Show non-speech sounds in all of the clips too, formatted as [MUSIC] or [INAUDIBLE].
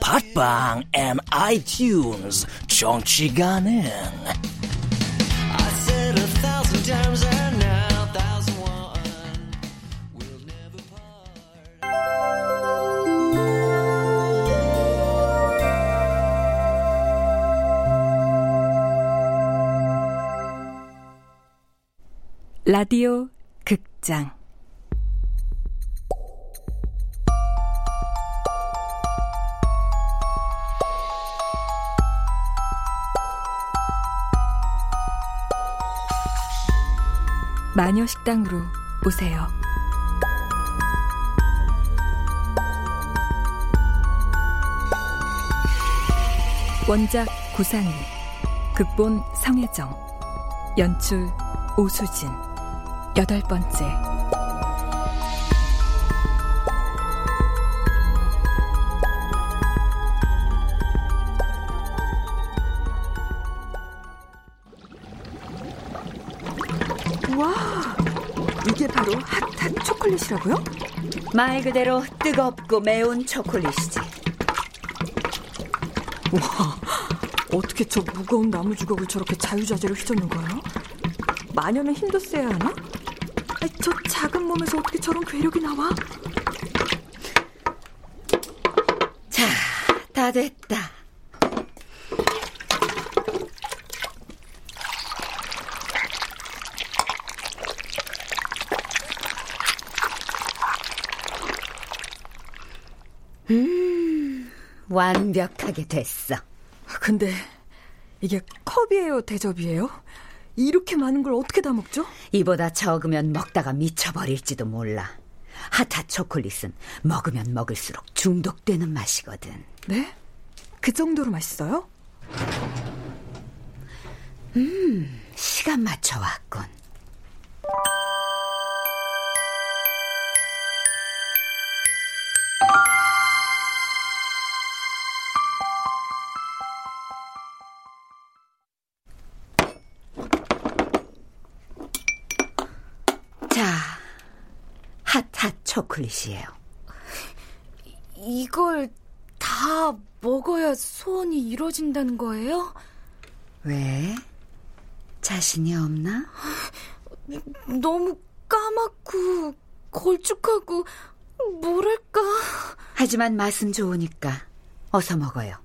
팟빵 앤 아이튠즈 정치 가능. 라디오 극장 마녀 식당으로 오세요. 원작 고상희, 극본 성혜정, 연출 오수진, 여덟 번째. 초콜릿이라고요? 말 그대로 뜨겁고 매운 초콜릿이지. 와, 어떻게 저 무거운 나무 주걱을 저렇게 자유자재로 휘젓는 거예요? 마녀는 힘도 세야 하나? 아니, 저 작은 몸에서 어떻게 저런 괴력이 나와? 자, 다 됐다. 음, 완벽하게 됐어. 근데 이게 컵이에요, 대접이에요? 이렇게 많은 걸 어떻게 다 먹죠? 이보다 적으면 먹다가 미쳐버릴지도 몰라. 핫핫 초콜릿은 먹으면 먹을수록 중독되는 맛이거든. 네? 그 정도로 맛있어요? 음, 시간 맞춰 왔군. 초콜릿이에요. 이걸 다 먹어야 소원이 이루어진다는 거예요? 왜? 자신이 없나? 너무 까맣고 걸쭉하고 뭐랄까. 하지만 맛은 좋으니까 어서 먹어요.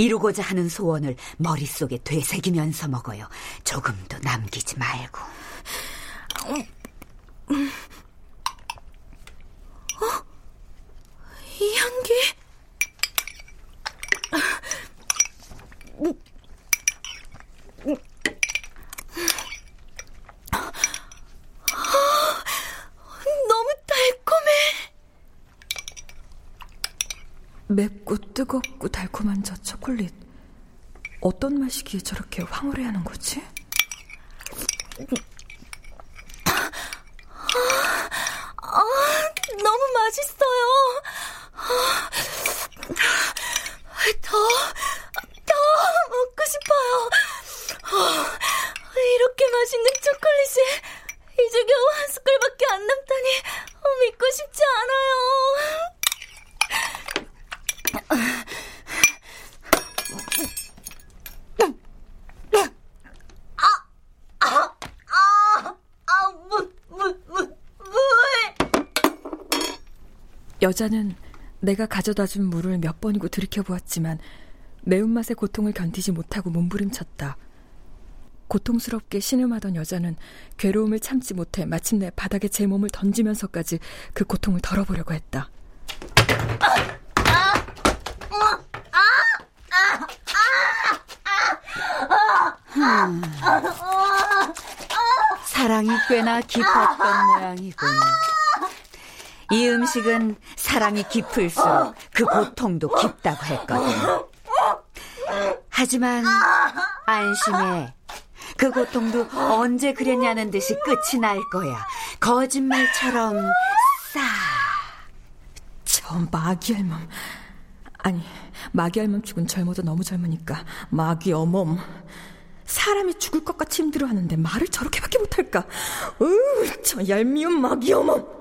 이루고자 하는 소원을 머릿속에 되새기면서 먹어요. 조금도 남기지 말고. 어? 이 향기? 너무 달콤해. 맵고 뜨겁고 달콤한 저 초콜릿. 어떤 맛이기에 저렇게 황홀해하는 거지? 아, 너무 맛있어요. 더, 더 먹고 싶어요. 이렇게 맛있는 초콜릿이 이제 겨우 한 숟갈밖에 안 남다니 믿고 싶지 않아요. 아, 아, 아, 물, 물, 물, 물. 여자는 내가 가져다 준 물을 몇 번이고 들이켜 보았지만 매운맛의 고통을 견디지 못하고 몸부림쳤다. 고통스럽게 신음하던 여자는 괴로움을 참지 못해 마침내 바닥에 제 몸을 던지면서까지 그 고통을 덜어보려고 했다. 음, 사랑이 꽤나 깊었던 모양이군. 이 음식은 사랑이 깊을수록 그 고통도 깊다고 했거든. 하지만 안심해. 그 고통도 언제 그랬냐는 듯이 끝이 날 거야. 거짓말처럼 싸. 저 마귀 할멈. 아니, 마귀 할멈 축은 젊어도 너무 젊으니까 마귀 어멈. 사람이 죽을 것 같이 힘들어하는데 말을 저렇게밖에 못할까? 으, 저 얄미운 마귀 어멈.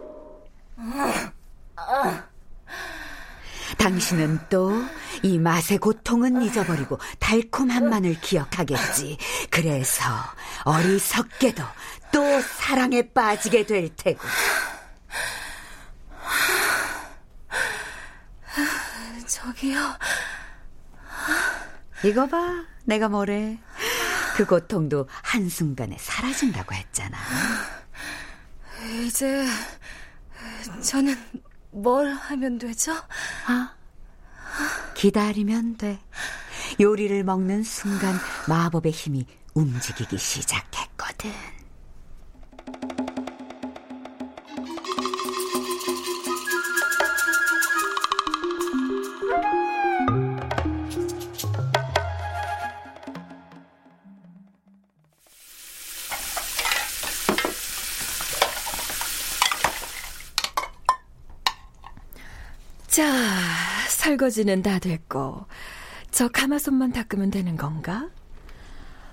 당신은 또 이 맛의 고통은 잊어버리고 달콤함만을 기억하겠지. 그래서 어리석게도 또 사랑에 빠지게 될 테고. 저기요. 이거 봐, 내가 뭐래. 그 고통도 한순간에 사라진다고 했잖아. 이제 저는 뭘 하면 되죠? 아, 기다리면 돼. 요리를 먹는 순간 마법의 힘이 움직이기 시작했거든. 설거지는 다 됐고, 저 가마솥만 닦으면 되는 건가?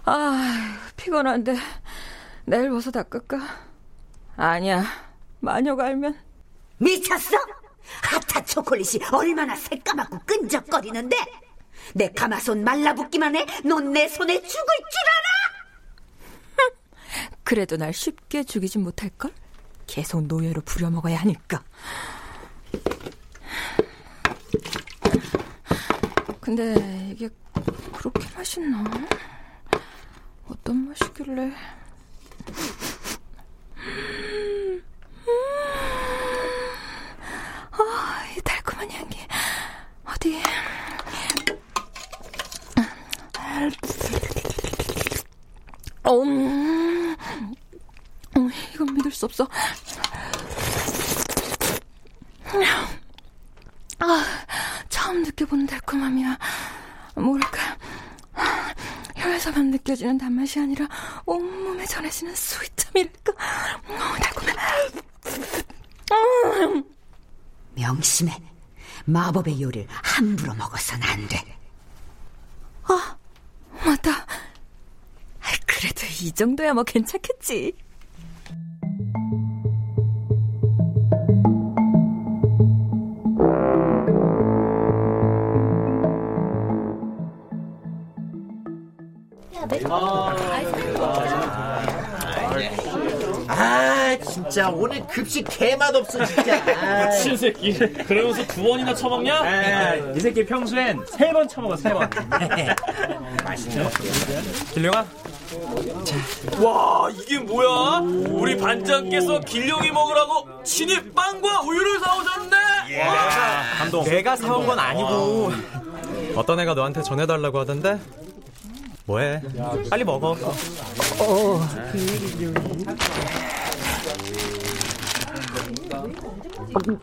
아, 피곤한데, 내일 벗어 닦을까? 아니야, 마녀가 알면. 미쳤어? 핫타 초콜릿이 얼마나 새까맣고 끈적거리는데? 내 가마손 말라붙기만 해? 넌 내 손에 죽을 줄 알아? [LAUGHS] 그래도 날 쉽게 죽이진 못할걸? 계속 노예로 부려먹어야 하니까. 근데 이게 그렇게 맛있나? 어떤 맛이길래? 아, 이 달콤한 향기. 어디? 음, 어, 이건 믿을 수 없어. 아, 처음 느껴보는 달콤함이야. 뭐랄까, 혀에서만 느껴지는 단맛이 아니라 온몸에 전해지는 스윗함이랄까. 어, 달콤해. 음. 명심해. 마법의 요리를 함부로 먹어선 안 돼. 아, 맞다. 그래도 이 정도야 뭐 괜찮겠지. 진짜 오늘 급식 개맛 없어 진짜. 미친 새끼. 그러면서 두 번이나 처먹냐? 아, 이 새끼 평소엔 세 번 처먹어 세 번. 맛있네 길령아? 와 이게 뭐야? 우리 반장께서 길령이 먹으라고 친히 빵과 우유를 사오셨네 감동. 내가 사온 건 아니고. 어떤 애가 너한테 전해달라고 하던데 뭐해 빨리 먹어 어.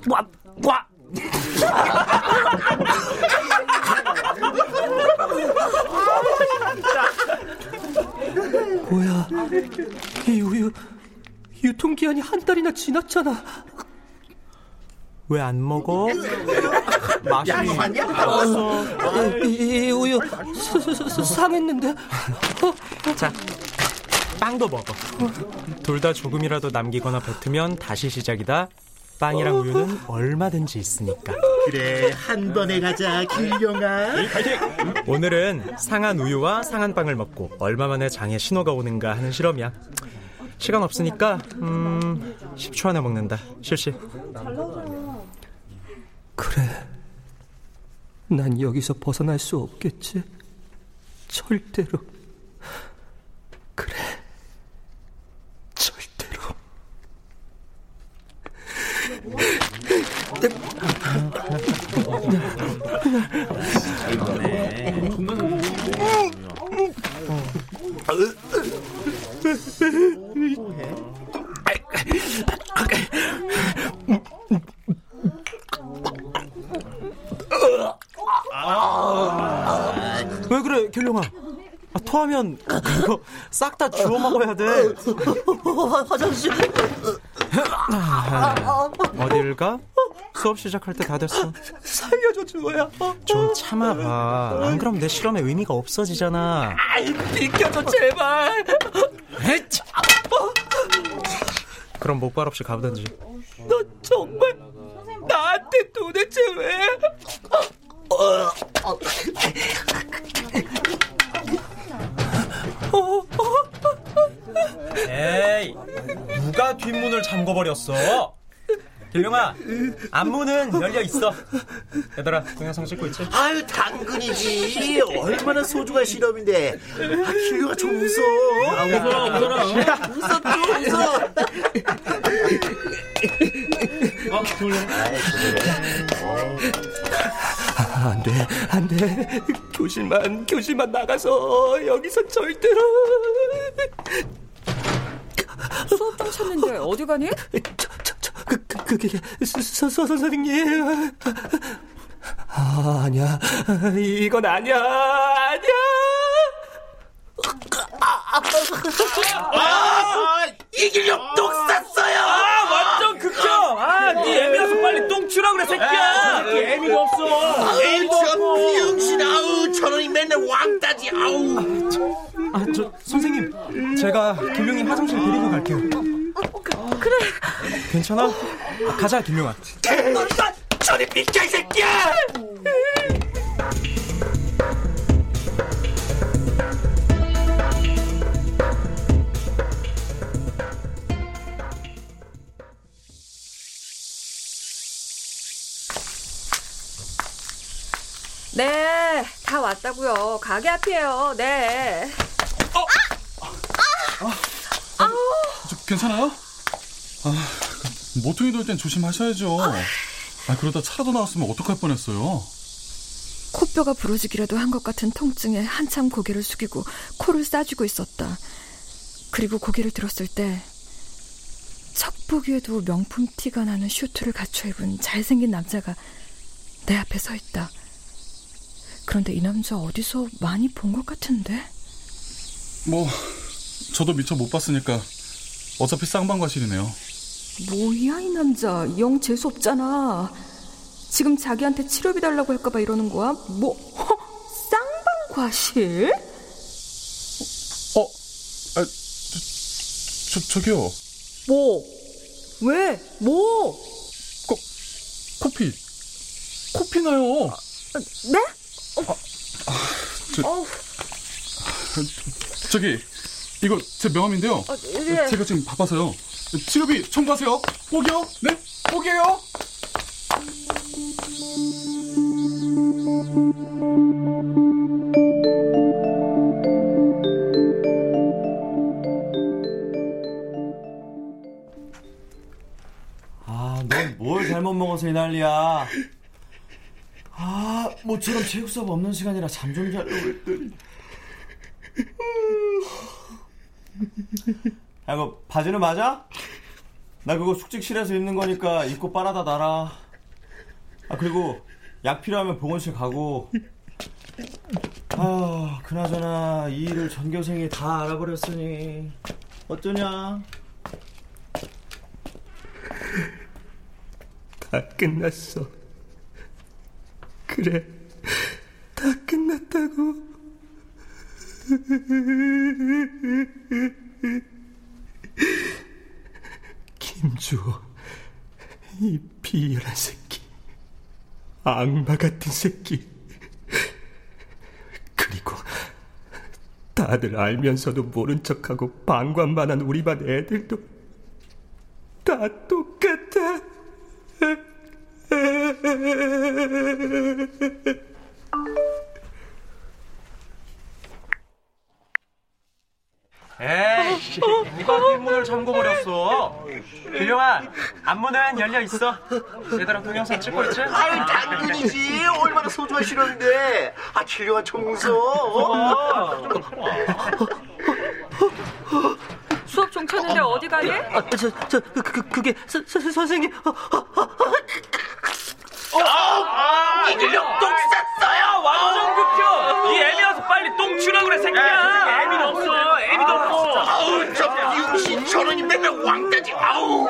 와, 와. 뭐야? 이 우유 유통기한이 한 달이나 지났잖아. 왜 안 먹어? 맛이 양반이야? 어, 이, 이 우유 스, 스, 스, 상했는데. 어? 자, 빵도 먹어. 둘 다 조금이라도 남기거나 뱉으면 다시 시작이다. 빵이랑 우유는 얼마든지 있으니까. 그래 한 번에 가자 길령아 오늘은 상한 우유와 상한 빵을 먹고 얼마 만에 장에 신호가 오는가 하는 실험이야. 시간 없으니까 음 10초 안에 먹는다. 실시. 그래. 난 여기서 벗어날 수 없겠지. 절대로. 그래. 절대로. 왜 그래, 결룡아? 아, 토하면 그거 싹 다 주워 먹어야 돼. 화장실. 어딜 가? 수업 시작할 때 다 됐어. 살려줘, 주호야. 좀 참아봐. 안 그럼 내 실험의 의미가 없어지잖아. 아이, 비켜줘, 제발. 그럼 목발 없이 가보든지. 너 정말 나한테 도대체 왜? 에이, 누가 뒷문을 잠궈버렸어? 길룡아, 앞문은 열려 있어. 얘들아, 동영상 찍고 있지? 아유 당근이지. 얼마나 소중한 실험인데. 아 길류가 좀 웃어. 아, 웃어라, 웃어라. 웃어 좀 웃어. 아, 졸려. 아, 안 돼, 안 돼. 교실만, 교실만 나가서 여기서 절대로. 수업장 찾는데 어디 가니? 저, 저, 저, 그, 그, 그게, 서, 서, 서, 선생님. 아, 아니야. 이건 아니야. 아니야. 아, 이길용 똥 쌌어요. 아, 완전 극혐. 아, 네 애미라서 빨리 똥 치우라 그래, 새끼야. 네 애미도 없어. 아우, 애미도 저 없고. 비용신 아우 맨날 왕따지 아우. 아, 저, 선생님. 제가 길룡이 화장실 데리고 갈게요. 그래. 괜찮아? 가자, 길룡아. 너 저리 비켜 이 새끼야. 네, 다 왔다고요. 가게 앞이에요. 네. 저, 괜찮아요? 아, 모퉁이 돌 땐 조심하셔야죠. 아, 그러다 차라도 나왔으면 어떡할 뻔했어요. 코뼈가 부러지기라도 한 것 같은 통증에 한참 고개를 숙이고 코를 싸쥐고 있었다. 그리고 고개를 들었을 때척 보기에도 명품 티가 나는 슈트를 갖춰 입은 잘생긴 남자가 내 앞에 서 있다. 그런데 이 남자 어디서 많이 본 것 같은데? 뭐, 저도 미처 못 봤으니까 어차피 쌍방과실이네요. 뭐야 이 남자 영 재수 없잖아. 지금 자기한테 치료비 달라고 할까봐 이러는 거야? 뭐 허, 쌍방과실? 어, 아, 저, 저, 저기요. 뭐? 왜? 뭐? 코, 코피. 코피 나요. 네? 저, 어우. 저기, 이거 제 명함인데요. 어, 예. 제가 지금 바빠서요. 치료비 청구하세요. 꼭이요. 네? 꼭이에요. 아, 넌 뭘 잘못 먹어서 이 난리야. 아, 모처럼 체육 수업 없는 시간이라 잠 좀 자려고 했더니. 야, 그 바지는 맞아? 나 그거 숙직실에서 입는 거니까 입고 빨아다 놔라. 아, 그리고 약 필요하면 보건실 가고. 아, 그나저나 이 일을 전교생이 다 알아버렸으니 어쩌냐? 다 끝났어. 그래, 다 끝났다고. 김주호, 이 비열한 새끼. 악마 같은 새끼. 그리고 다들 알면서도 모른 척하고 방관만 한 우리 반 애들도 다 똑같아. 에이, 누가 뒷문을 잠궈버렸어? 길룡아, 앞문은 열려 있어. 제대로 동영상 찍고 있지? 아유, 당근이지. 얼마나 소중한 실험인데. 아, 길령아 좀 무서워. 수업 종쳤는데 어디 가니? 아, 저, 저, 그, 그, 그게, 서, 서, 선생님. 아, 이들령 똥 쌌어요! 완전 급혀! 이 애미라서 빨리 똥 치우라 그래, 새끼야! 애미도 없어, 애미도 없어! 아우, 저 미용신 저런이 맨날 왕따지. 아우.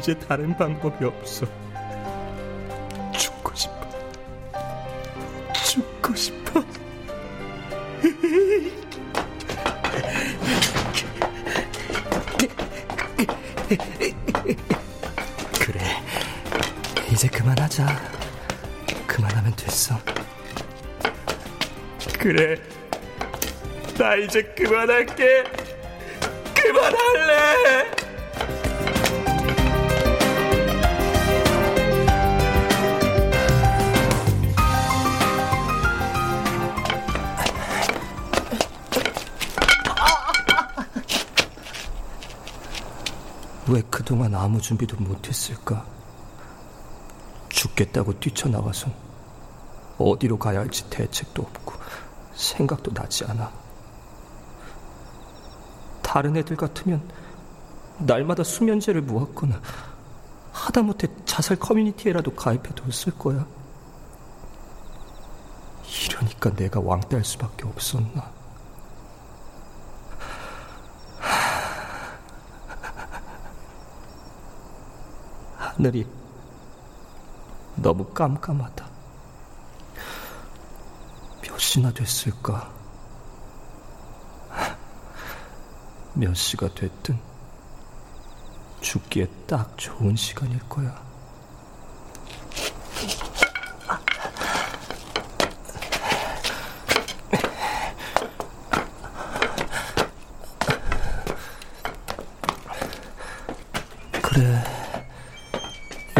이제 다른 방법이 없어. 죽고 싶어. 죽고 싶어. 그래. 이제 그만하자. 그만하면 됐어. 그래. 나 이제 그만할게. 그동안 아무 준비도 못했을까? 죽겠다고 뛰쳐나와선 어디로 가야 할지 대책도 없고 생각도 나지 않아. 다른 애들 같으면 날마다 수면제를 모았거나 하다못해 자살 커뮤니티에라도 가입해 뒀을 거야. 이러니까 내가 왕따할 수밖에 없었나. 하늘이 너무 깜깜하다. 몇 시나 됐을까? 몇 시가 됐든 죽기에 딱 좋은 시간일 거야.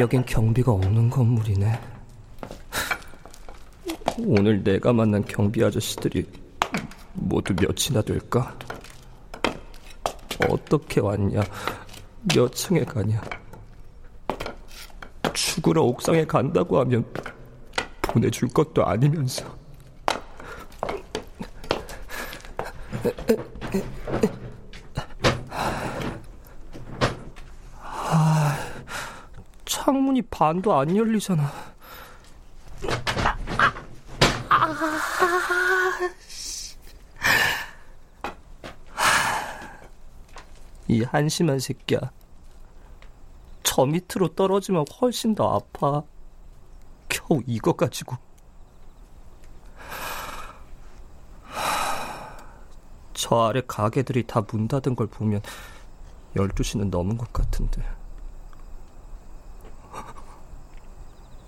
여긴 경비가 없는 건물이네. 오늘 내가 만난 경비 아저씨들이 모두 몇이나 될까? 어떻게 왔냐? 몇 층에 가냐? 죽으러 옥상에 간다고 하면 보내줄 것도 아니면서. 창문이 반도 안 열리잖아. 이 한심한 새끼야. 저 밑으로 떨어지면 훨씬 더 아파. 겨우 이거 가지고. 저 아래 가게들이 다 문 닫은 걸 보면 12시는 넘은 것 같은데.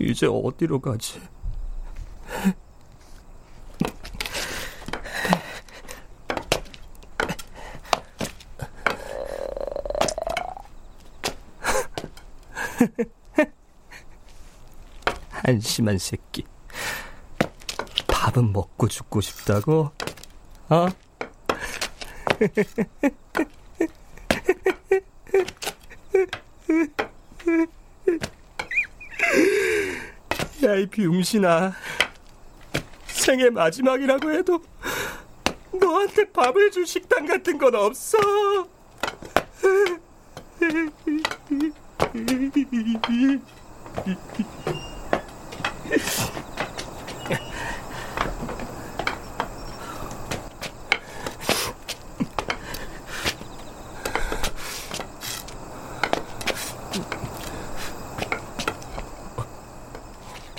이제 어디로 가지? 한심한 새끼. 밥은 먹고 죽고 싶다고? 어? [LAUGHS] 야, 이 병신아. 생애 마지막이라고 해도 너한테 밥을 줄 식당 같은 건 없어.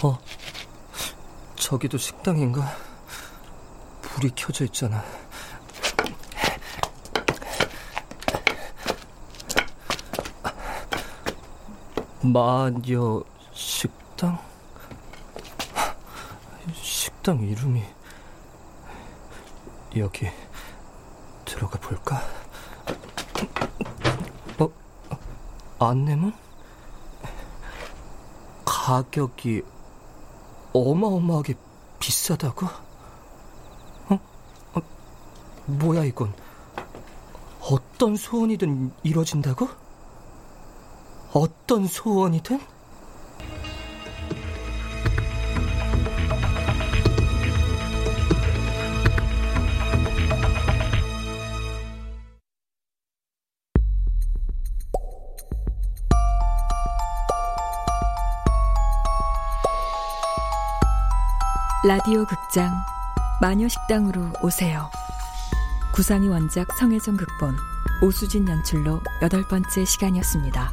어, 저기도 식당인가? 불이 켜져 있잖아. 마녀 식당? 식당 이름이 여기 들어가 볼까? 어? 안내문? 가격이 어마어마하게 비싸다고? 어? 어? 뭐야 이건? 어떤 소원이든 이뤄진다고? 어떤 소원이든? 라디오 극장 마녀식당으로 오세요. 구상이 원작 성혜정 극본 오수진 연출로 여덟 번째 시간이었습니다.